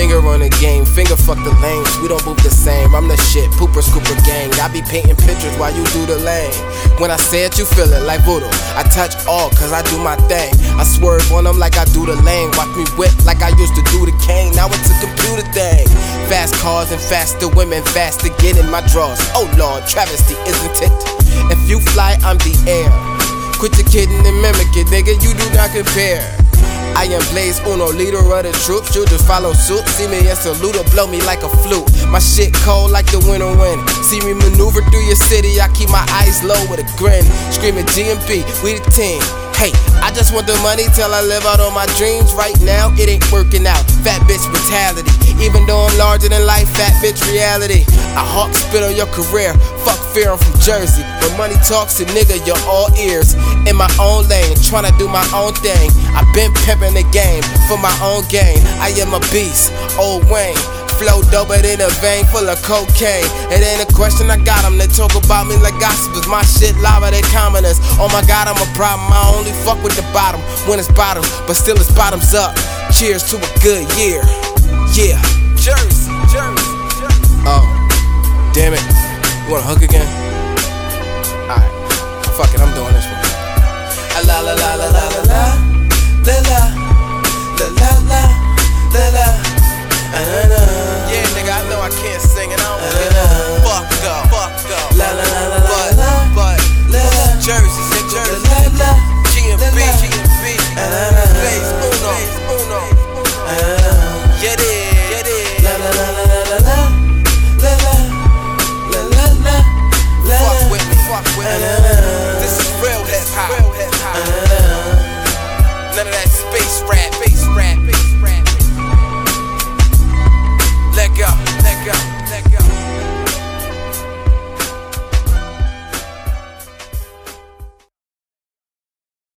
finger on the game, finger fuck the lanes. We don't move the same. I'm the shit, pooper scooper gang. I be painting pictures while you do the lane. When I say it, you feel it like voodoo. I touch all, cause I do my thing. I swerve on them like I do the lane. Watch me whip like I used to do the cane. Now it's a computer thing. Fast cars and faster women, faster to get in my drawers. Oh lord, travesty, isn't it? If you fly, I'm the air. Quit your kidding and mimic it, nigga, you do not compare. I am Blaze Uno, leader of the troops. You just follow suit. See me and salute or blow me like a flute. My shit cold like the winter wind. See me maneuver through your city. I keep my eyes low with a grin. Screaming GMB, we the team. Hey, I just want the money till I live out all my dreams. Right now, it ain't working out. Fat bitch mentality. Even though I'm larger than life, fat bitch reality. I hawk spit on your career. Fuck fear, I'm from Jersey. When money talks to nigga, you're all ears. In my own lane, trying to do my own thing. I've been pimping the game for my own gain. I am a beast, old Wayne flow doper than a vein full of cocaine. It ain't a question I got them. They talk about me like gossip. Is my shit lava, they commoners. Oh my god, I'm a problem. I only fuck with the bottom when it's bottom, but still it's bottoms up. Cheers to a good year. Yeah. Jersey, Jersey, Jersey. Oh, damn it. You wanna hook again? Alright. Fuck it, I'm doing this one. La la la la la.